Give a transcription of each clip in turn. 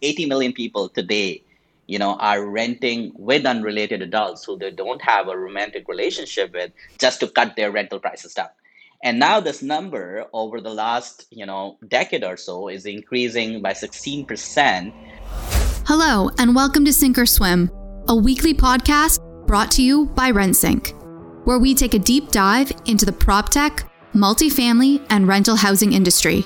80 million people today, you know, are renting with unrelated adults who they don't have a romantic relationship with just to cut their rental prices down. And now this number over the last, you know, decade or so is increasing by 16%. Hello, and welcome to Sink or Swim, a weekly podcast brought to you by RentSync, where we take a deep dive into the prop tech, multifamily, and rental housing industry.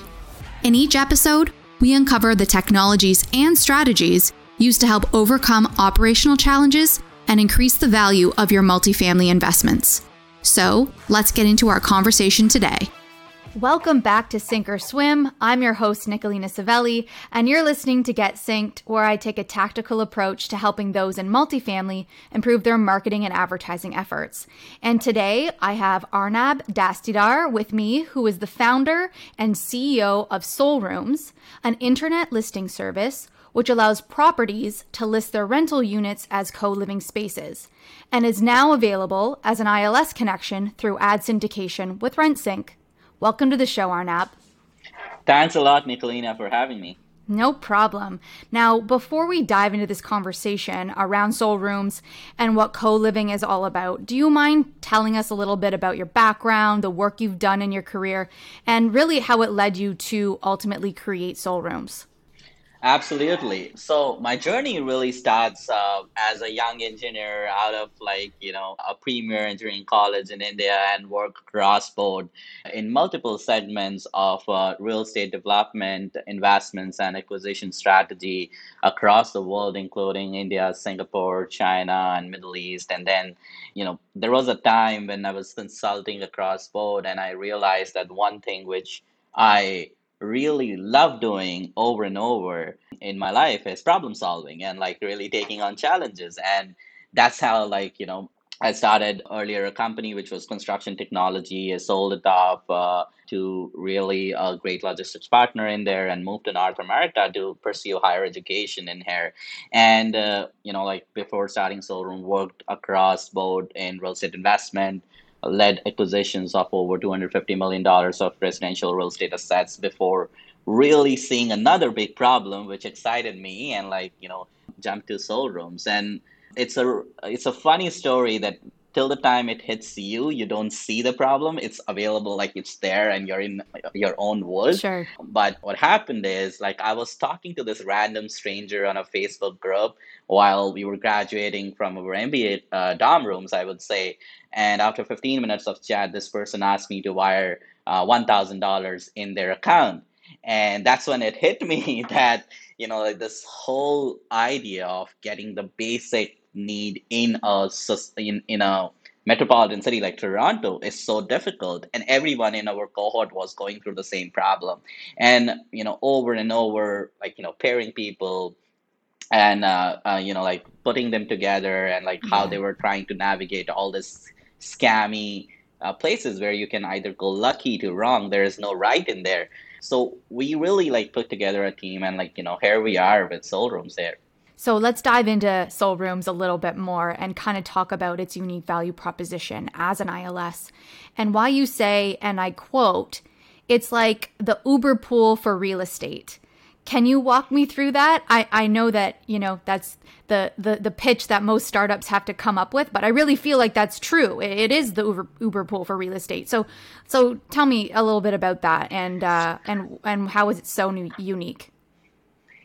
In each episode, we uncover the technologies and strategies used to help overcome operational challenges and increase the value of your multifamily investments. So, let's get into our conversation today. Welcome back to Sink or Swim. I'm your host, Nicolina Savelli, and you're listening to Get Synced, where I take a tactical approach to helping those in multifamily improve their marketing and advertising efforts. And today I have Arnab Dastidar with me, who is the founder and CEO of Soul Rooms, an internet listing service which allows properties to list their rental units as co living spaces, and is now available as an ILS connection through ad syndication with RentSync. Welcome to the show, Arnab. Thanks a lot, Nicolina, for having me. No problem. Now, before we dive into this conversation around soul rooms and what co living is all about, do you mind telling us a little bit about your background, the work you've done in your career, and really how it led you to ultimately create soul rooms? Absolutely. So my journey really starts uh, as a young engineer out of like, you know, a premier engineering college in India and work cross board in multiple segments of uh, real estate development, investments, and acquisition strategy across the world, including India, Singapore, China, and Middle East. And then, you know, there was a time when I was consulting across board and I realized that one thing which I really love doing over and over in my life is problem solving and like really taking on challenges and that's how like you know I started earlier a company which was construction technology. I sold it off uh, to really a great logistics partner in there and moved to North America to pursue higher education in here. And, uh, you know, like before starting Soulroom, worked across both in real estate investment, led acquisitions of over $250 million of residential real estate assets before really seeing another big problem which excited me and like you know jumped to soul rooms. And it's a it's a funny story that till the time it hits you you don't see the problem. It's available like it's there and you're in your own world. Sure. But what happened is like i was talking to this random stranger on a facebook group while we were graduating from our mba uh, dorm rooms i would say. And after 15 minutes of chat, this person asked me to wire uh, $1,000 in their account. And that's when it hit me that, you know, like this whole idea of getting the basic need in a, in, in a metropolitan city like Toronto is so difficult. And everyone in our cohort was going through the same problem. And, you know, over and over, like, you know, pairing people and, uh, uh, you know, like putting them together and like how they were trying to navigate all this scammy uh, places where you can either go lucky to wrong. There is no right in there. So we really like put together a team and like, you know, here we are with Soul Rooms there. So let's dive into Soul Rooms a little bit more and kind of talk about its unique value proposition as an ILS and why you say, and I quote, it's like the Uber pool for real estate. Can you walk me through that? I, I know that, you know, that's the, the, the pitch that most startups have to come up with, but I really feel like that's true. it, it is the Uber, Uber pool for real estate. So, so tell me a little bit about that and, uh, and, and how is it so new, unique?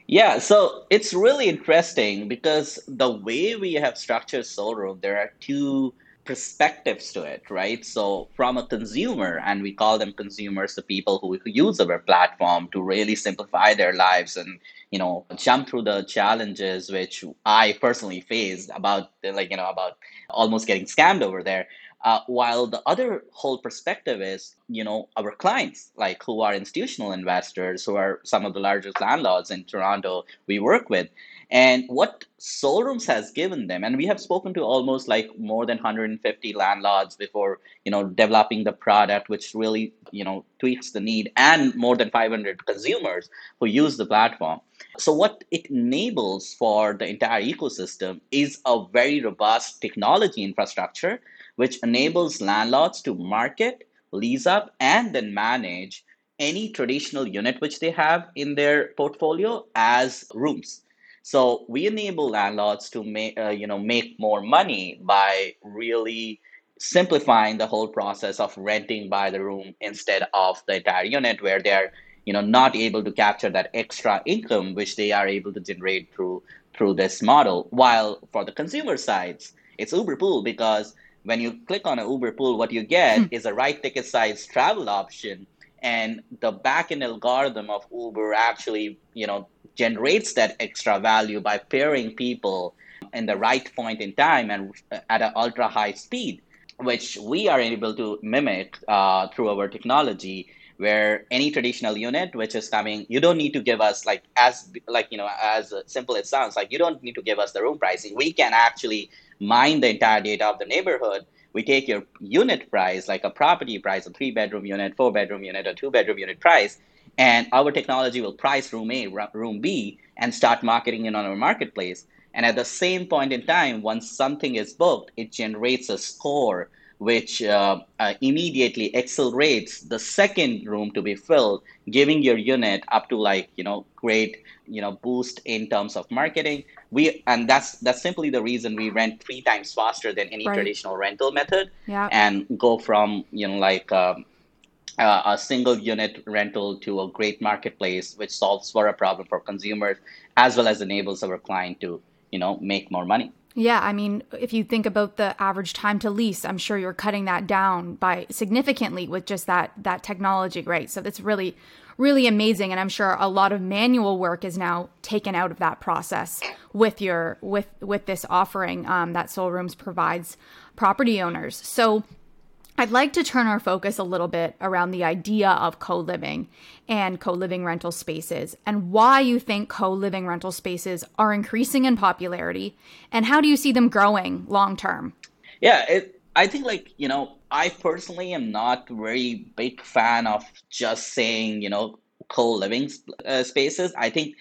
Yeah, so it's really interesting because the way we have structured Soulroom, there are two perspectives to it, right? So, from a consumer, and we call them consumers, the people who, who use our platform to really simplify their lives and you know jump through the challenges which I personally faced about like you know about almost getting scammed over there. Uh, while the other whole perspective is, you know, our clients, like who are institutional investors, who are some of the largest landlords in Toronto we work with. And what Soulrooms has given them, and we have spoken to almost like more than 150 landlords before, you know, developing the product, which really, you know, tweaks the need, and more than 500 consumers who use the platform. So what it enables for the entire ecosystem is a very robust technology infrastructure, which enables landlords to market, lease up, and then manage any traditional unit which they have in their portfolio as rooms. So we enable landlords to make uh, you know make more money by really simplifying the whole process of renting by the room instead of the entire unit where they're you know not able to capture that extra income which they are able to generate through through this model while for the consumer sides it's uber pool because when you click on an uber pool what you get hmm. is a right ticket size travel option and the backend algorithm of uber actually you know generates that extra value by pairing people in the right point in time and at an ultra high speed which we are able to mimic uh, through our technology where any traditional unit which is coming you don't need to give us like as like you know as simple it sounds like you don't need to give us the room pricing. We can actually mine the entire data of the neighborhood. We take your unit price like a property price a three bedroom unit four bedroom unit or two bedroom unit price and our technology will price room a room b and start marketing it on our marketplace and at the same point in time, once something is booked, it generates a score which uh, uh, immediately accelerates the second room to be filled, giving your unit up to like you know great you know boost in terms of marketing. We and that's that's simply the reason we rent three times faster than any right. traditional rental method, yeah. and go from you know like. Um, uh, a single unit rental to a great marketplace, which solves for a problem for consumers as well as enables our client to you know make more money yeah, I mean, if you think about the average time to lease, I'm sure you're cutting that down by significantly with just that that technology, right? So that's really really amazing and I'm sure a lot of manual work is now taken out of that process with your with with this offering um, that Soul Rooms provides property owners. So I'd like to turn our focus a little bit around the idea of co living and co living rental spaces and why you think co living rental spaces are increasing in popularity and how do you see them growing long term? Yeah, it, I think, like, you know, I personally am not very big fan of just saying, you know, co living uh, spaces. I think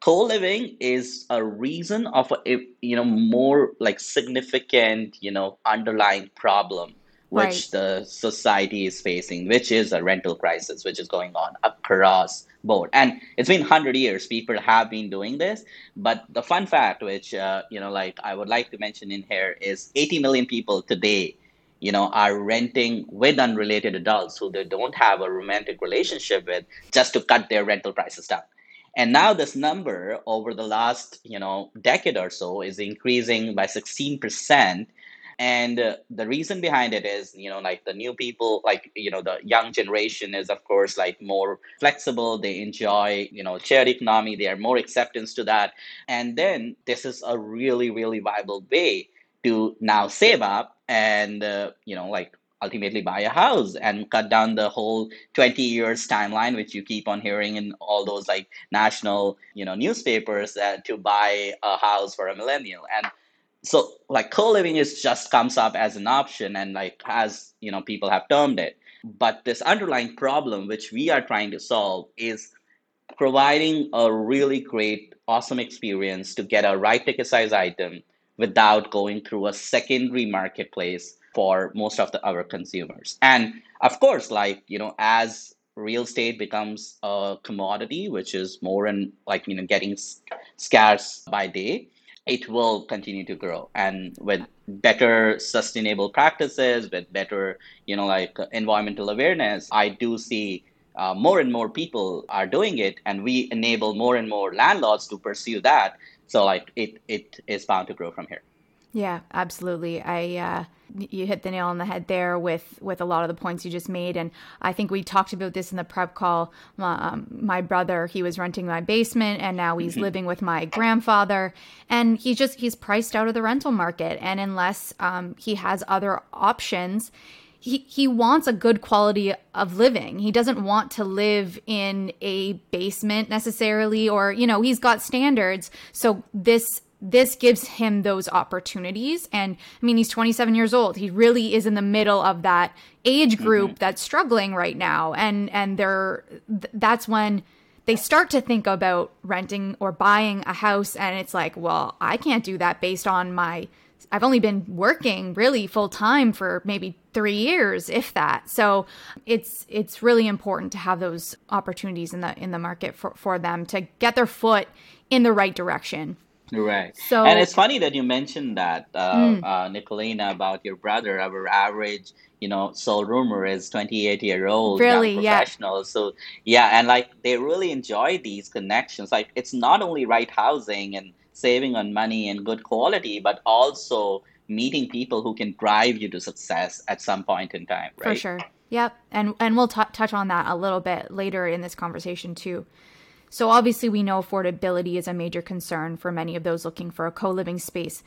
co living is a reason of a, you know, more like significant, you know, underlying problem which right. the society is facing, which is a rental crisis, which is going on across board. And it's been 100 years, people have been doing this. But the fun fact, which, uh, you know, like I would like to mention in here is 80 million people today, you know, are renting with unrelated adults who they don't have a romantic relationship with just to cut their rental prices down. And now this number over the last, you know, decade or so is increasing by 16% and uh, the reason behind it is you know like the new people like you know the young generation is of course like more flexible. They enjoy you know shared economy. They are more acceptance to that. And then this is a really really viable way to now save up and uh, you know like ultimately buy a house and cut down the whole 20 years timeline which you keep on hearing in all those like national you know newspapers uh, to buy a house for a millennial. And so like co-living is just comes up as an option and like as you know people have termed it. But this underlying problem which we are trying to solve is providing a really great awesome experience to get a right ticket size item without going through a secondary marketplace for most of the our consumers. And of course like you know as real estate becomes a commodity which is more and like you know getting scarce by day it will continue to grow. And with better sustainable practices with better you know like environmental awareness i do see uh, more and more people are doing it and we enable more and more landlords to pursue that. So like it it is bound to grow from here yeah, absolutely. I uh, you hit the nail on the head there with with a lot of the points you just made, and I think we talked about this in the prep call. Um, my brother, he was renting my basement, and now he's mm-hmm. living with my grandfather, and he's just he's priced out of the rental market, and unless um, he has other options. He, he wants a good quality of living. He doesn't want to live in a basement necessarily, or, you know, he's got standards. So, this this gives him those opportunities. And I mean, he's 27 years old. He really is in the middle of that age group mm-hmm. that's struggling right now. And, and they're, that's when they start to think about renting or buying a house. And it's like, well, I can't do that based on my, I've only been working really full time for maybe three years, if that. So it's it's really important to have those opportunities in the in the market for, for them to get their foot in the right direction. Right. So, and it's funny that you mentioned that, uh, mm. uh, Nicolina, about your brother. Our average, you know, soul roomer is 28 year old really, professional. Yeah. So yeah, and like they really enjoy these connections. Like it's not only right housing and saving on money and good quality, but also meeting people who can drive you to success at some point in time. Right. For sure. Yep. And and we'll t- touch on that a little bit later in this conversation too. So, obviously, we know affordability is a major concern for many of those looking for a co living space.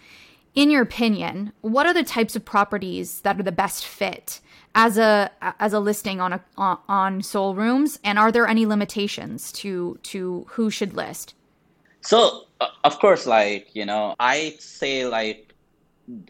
In your opinion, what are the types of properties that are the best fit as a as a listing on a on Soul Rooms, and are there any limitations to to who should list? So, uh, of course, like you know, I say like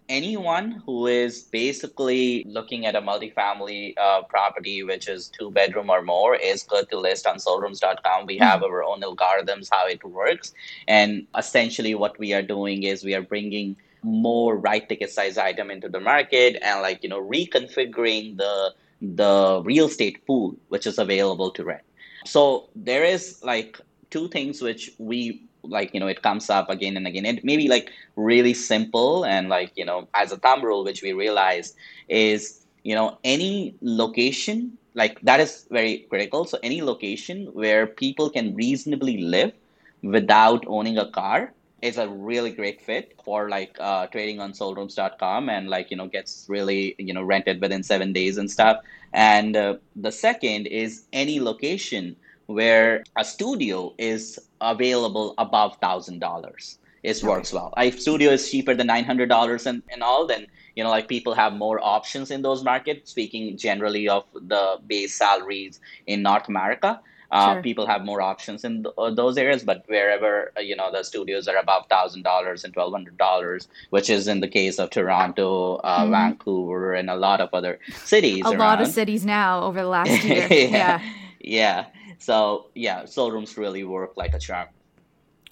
anyone who is basically looking at a multifamily uh, property which is two bedroom or more is good to list on soulrooms.com we have mm-hmm. our own algorithms how it works. And essentially what we are doing is we are bringing more right ticket size item into the market and like you know reconfiguring the the real estate pool which is available to rent. So there is like two things which we like you know it comes up again and again. It may be like really simple and like you know as a thumb rule which we realized is you know any location like that is very critical. So any location where people can reasonably live without owning a car is a really great fit for like uh, trading on soulrooms.com and like you know gets really you know rented within seven days and stuff. And uh, the second is any location where a studio is available above thousand dollars. It works well. If studio is cheaper than nine hundred dollars and, and all, then you know like people have more options in those markets. Speaking generally of the base salaries in North America. Uh, sure. People have more options in th- uh, those areas, but wherever uh, you know the studios are above thousand dollars and twelve hundred dollars, which is in the case of Toronto, uh, mm-hmm. Vancouver, and a lot of other cities. A around. lot of cities now over the last year. yeah. yeah. Yeah. So yeah, soul rooms really work like a charm.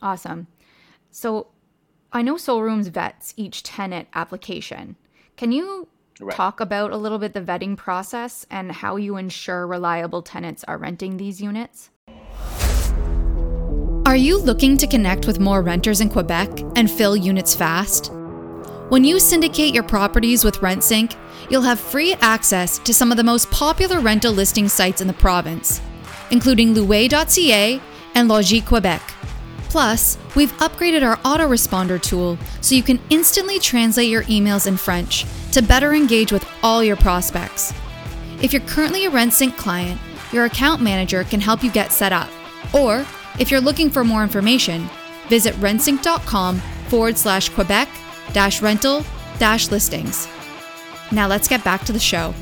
Awesome. So I know soul rooms vets each tenant application. Can you right. talk about a little bit the vetting process and how you ensure reliable tenants are renting these units? Are you looking to connect with more renters in Quebec and fill units fast? When you syndicate your properties with RentSync, you'll have free access to some of the most popular rental listing sites in the province including Louer.ca and Logis Quebec. Plus, we've upgraded our autoresponder tool so you can instantly translate your emails in French to better engage with all your prospects. If you're currently a RentSync client, your account manager can help you get set up. Or, if you're looking for more information, visit rentsync.com forward slash Quebec dash rental dash listings. Now let's get back to the show.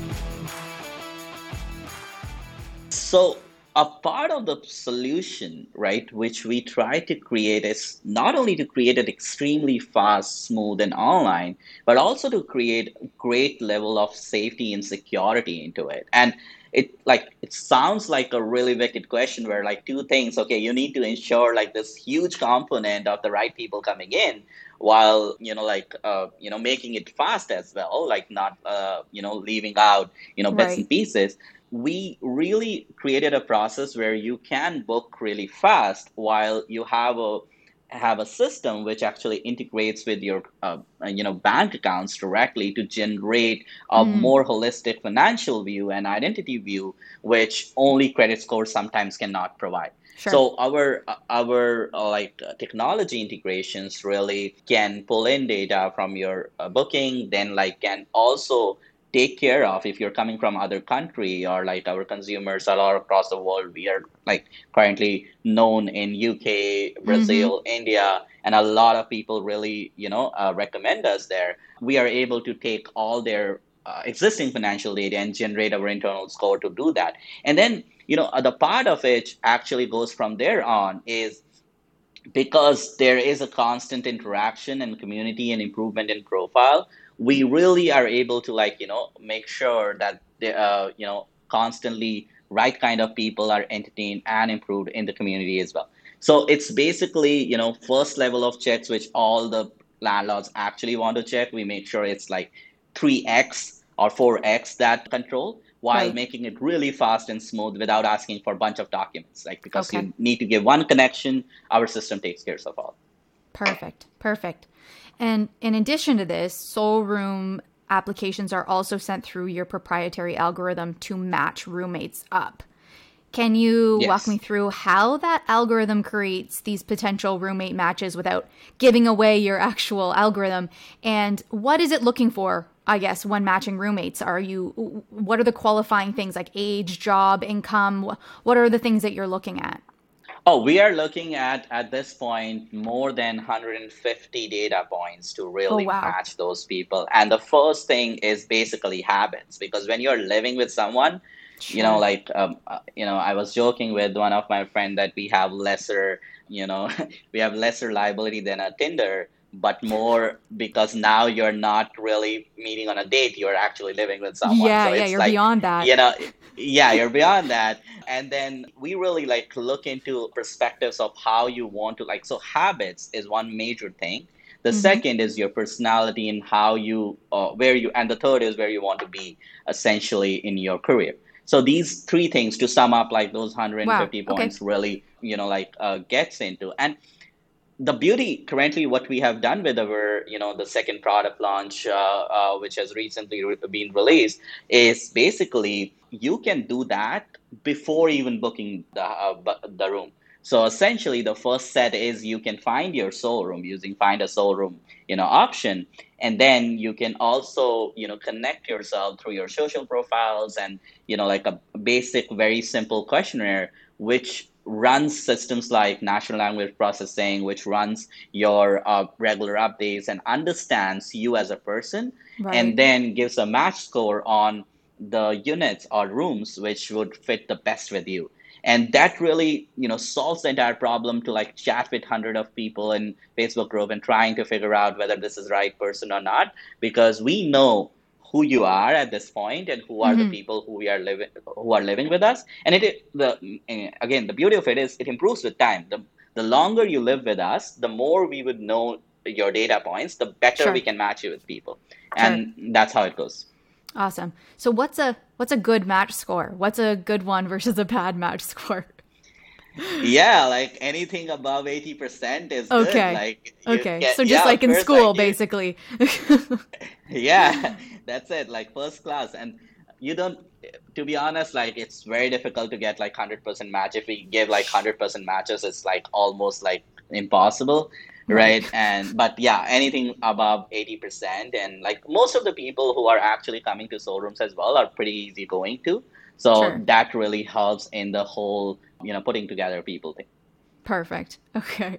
So, a part of the solution, right, which we try to create is not only to create it extremely fast, smooth, and online, but also to create a great level of safety and security into it. And it like it sounds like a really wicked question where like two things okay you need to ensure like this huge component of the right people coming in while you know like uh, you know making it fast as well like not uh, you know leaving out you know bits right. and pieces we really created a process where you can book really fast while you have a have a system which actually integrates with your uh, you know bank accounts directly to generate a mm. more holistic financial view and identity view which only credit scores sometimes cannot provide Sure. So our our uh, like uh, technology integrations really can pull in data from your uh, booking, then like can also take care of if you're coming from other country or like our consumers are all across the world we are like currently known in uk brazil mm-hmm. india and a lot of people really you know uh, recommend us there we are able to take all their uh, existing financial data and generate our internal score to do that. And then you know uh, the part of it actually goes from there on is because there is a constant interaction and community and improvement in profile we really are able to like you know make sure that the uh, you know constantly right kind of people are entertained and improved in the community as well. So it's basically you know first level of checks which all the landlords actually want to check. We make sure it's like 3x or 4x that control while Right. making it really fast and smooth without asking for a bunch of documents. Like because Okay. you need to give one connection, our system takes care of all. Perfect. Perfect. And in addition to this, Soul Room applications are also sent through your proprietary algorithm to match roommates up. Can you walk me through how that algorithm creates these potential roommate matches without giving away your actual algorithm? And what is it looking for, I guess, when matching roommates? Are you, what are the qualifying things like age, job, income? What are the things that you're looking at? Oh, we are looking at at this point more than 150 data points to really wow. match those people. And the first thing is basically habits because when you're living with someone, you know, like um, uh, you know, I was joking with one of my friend that we have lesser, you know, we have lesser liability than a Tinder, but more because now you're not really meeting on a date, you're actually living with someone. Yeah, So yeah, you're like beyond that. you know yeah you're beyond that and then we really like look into perspectives of how you want to like so habits is one major thing the hmm second is your personality and how you uh, where you and the third is where you want to be essentially in your career so these three things to sum up like those Wow. 150 Okay. points really you know like uh, gets into and the beauty currently what we have done with our you know the second product launch uh, uh, which has recently re- been released is basically you can do that before even booking the, uh, the room. So essentially the first set is you can find your soul room using find a soul room you know option. And then you can also you know connect yourself through your social profiles and you know like a basic very simple questionnaire which runs systems like natural language processing, which runs your uh, regular updates and understands you as a person, and then gives a match score on the units or rooms which would fit the best with you. And that really, you know, solves the entire problem to like chat with hundred of people in Facebook group and trying to figure out whether this is the right person or not, because we know who you are at this point and who are the hmm people who we are living who are living with us and it the eh, again the beauty of it is it improves with time the the longer you live with us the more we would know your data points the better we can match you with people Sure. and that's how it goes Awesome. So what's a what's a good match score? What's a good one versus a bad match score? Yeah like anything above 80% is good Okay. like Okay. get So just yeah like in school like basically. Yeah, that's it. Like first class, and you don't. To be honest, like it's very difficult to get like hundred percent match. If we give like hundred percent matches, it's like almost like impossible, Right. right? And but yeah, anything above eighty percent, and like most of the people who are actually coming to soul rooms as well are pretty easy going to. So Sure. that really helps in the whole, you know, putting together people thing. Perfect. Okay.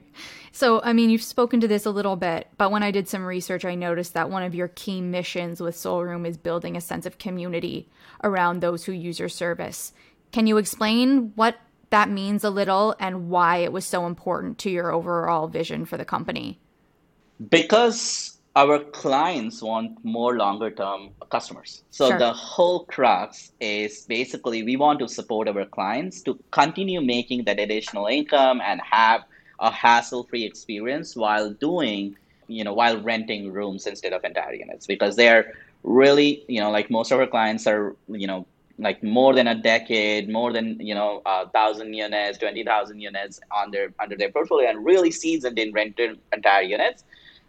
So, I mean, you've spoken to this a little bit, but when I did some research, I noticed that one of your key missions with Soul Room is building a sense of community around those who use your service. Can you explain what that means a little and why it was so important to your overall vision for the company? Because our clients want more longer term customers. So Sure. the whole crux is basically we want to support our clients to continue making that additional income and have a hassle-free experience while doing, you know, while renting rooms instead of entire units because they're really, you know, like most of our clients are, you know, like more than a decade, more than, you know, a thousand units, 20,000 units on their under their portfolio and really seasoned in rented entire units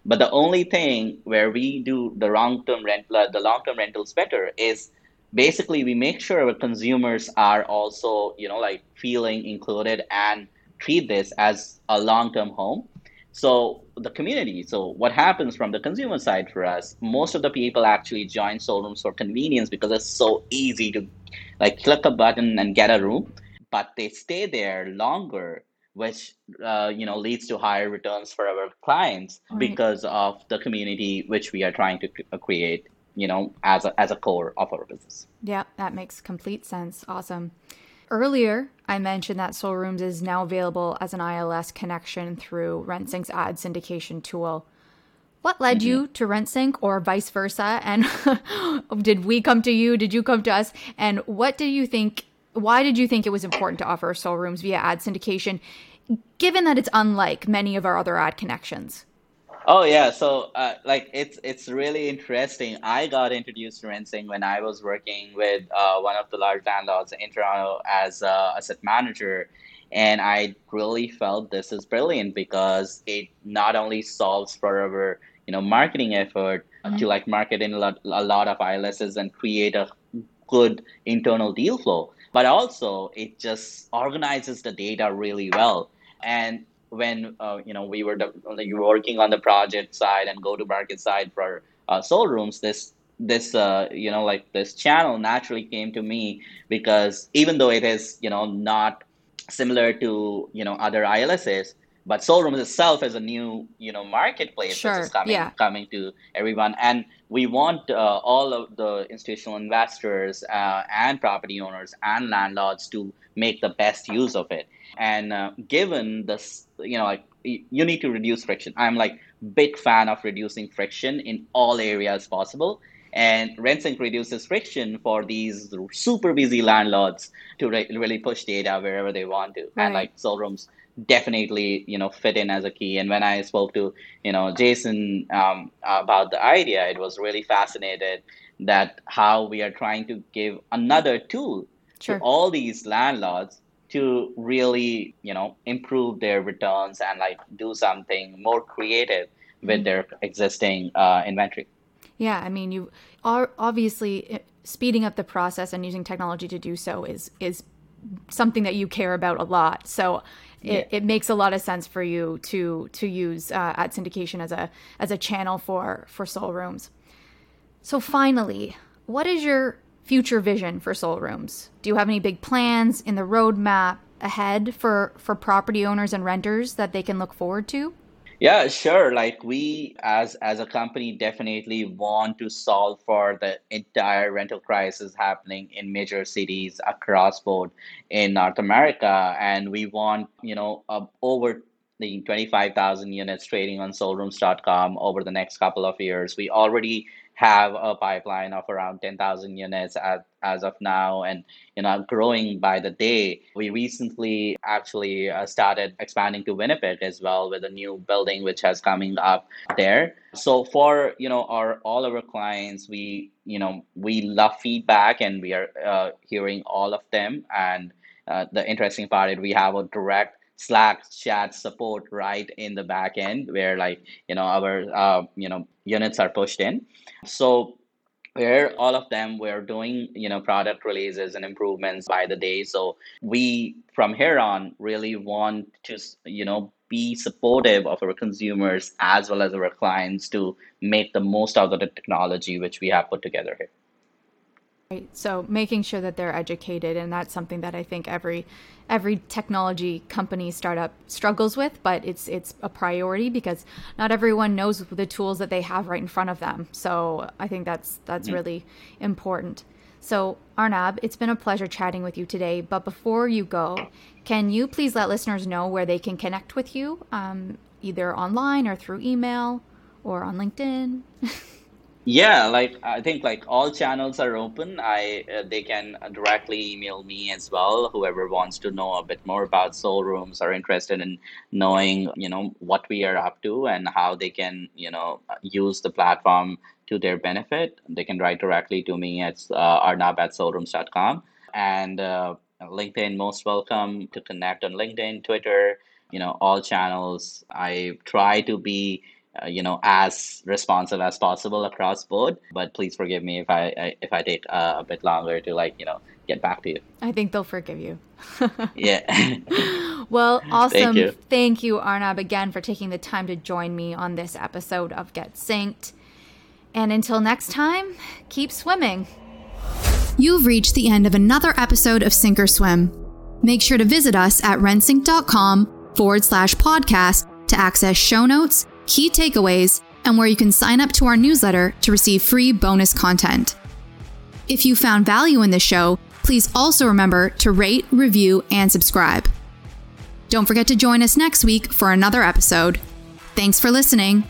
but the only thing where we do the long-term rent, uh, the long-term rentals better is basically we make sure our consumers are also, you know, like feeling included and treat this as a long-term home. So the community. So what happens from the consumer side for us? Most of the people actually join soul rooms for convenience because it's so easy to like click a button and get a room, but they stay there longer which uh, you know leads to higher returns for our clients Right. because of the community which we are trying to create you know as a, as a core of our business Yeah, that makes complete sense. Awesome. Earlier, I mentioned that Soul Rooms is now available as an ILS connection through RentSync's ad syndication tool. What led hmm you to RentSync or vice versa? And did we come to you? Did you come to us? And what do you think? Why did you think it was important to offer Soul Rooms via ad syndication, given that it's unlike many of our other ad connections? Oh yeah, so uh, like it's it's really interesting. I got introduced to RentSync when I was working with uh, one of the large landlords in Toronto as a asset manager, and I really felt this is brilliant because it not only solves for our you know marketing effort mm-hmm. to like market in a lot, a lot of ILSs and create a good internal deal flow, but also it just organizes the data really well. And when uh, you know we were like, working on the project side and go to market side for uh, soul rooms this this uh, you know like this channel naturally came to me because even though it is you know not similar to you know other ILSs but soul itself is a new you know marketplace sure. which is coming yeah. coming to everyone and we want uh, all of the institutional investors uh, and property owners and landlords to make the best use of it and uh, given this you know like you need to reduce friction i'm like big fan of reducing friction in all areas possible and RentSync reduces friction for these super busy landlords to re- really push data wherever they want to right. and like soul rooms definitely you know fit in as a key and when i spoke to you know jason um, about the idea it was really fascinated that how we are trying to give another tool sure. to all these landlords to really you know improve their returns and like do something more creative with mm-hmm. their existing uh, inventory yeah i mean you are obviously eh, speeding up the process and using technology to do so is is something that you care about a lot so it, yeah. it makes a lot of sense for you to to use uh, ad syndication as a as a channel for for soul rooms so finally what is your future vision for Soul Rooms? Do you have any big plans in the roadmap ahead for for property owners and renters that they can look forward to? Yeah, sure. Like we as as a company definitely want to solve for the entire rental crisis happening in major cities across board in North America and we want, you know, uh, over the 25,000 units trading on soulrooms.com over the next couple of years. We already have a pipeline of around 10,000 units as, as of now and you know growing by the day. We recently actually uh, started expanding to winnipeg as well with a new building which has coming up there. So for you know our all our clients we you know we love feedback and we are uh, hearing all of them and uh, the interesting part is we have a direct Slack chat support right in the back end where like you know our uh, you know units are pushed in. So where all of them were doing you know product releases and improvements by the day. So we from here on really want to you know be supportive of our consumers as well as our clients to make the most out of the technology which we have put together here. Right. So making sure that they're educated, and that's something that I think every every technology company startup struggles with, but it's it's a priority because not everyone knows the tools that they have right in front of them. So I think that's that's mm-hmm. really important. So Arnab, it's been a pleasure chatting with you today. But before you go, can you please let listeners know where they can connect with you, um, either online or through email or on LinkedIn? Yeah, like I think like all channels are open. I uh, they can directly email me as well. Whoever wants to know a bit more about Soul Rooms are interested in knowing, you know, what we are up to and how they can, you know, use the platform to their benefit. They can write directly to me at uh, arnab at soulrooms.com and uh, LinkedIn. Most welcome to connect on LinkedIn, Twitter. You know, all channels. I try to be uh, you know as responsive as possible across board. But please forgive me if i, I if i take uh, a bit longer to like you know get back to you. I think they'll forgive you. Yeah. Well awesome. thank you. thank you arnab again for taking the time to join me on this episode of get synced. And until next time keep swimming. You've reached the end of another episode of sink or swim. Make sure to visit us at rentsync.com forward slash podcast to access show notes key takeaways, and where you can sign up to our newsletter to receive free bonus content. If you found value in this show, please also remember to rate, review, and subscribe. Don't forget to join us next week for another episode. Thanks for listening.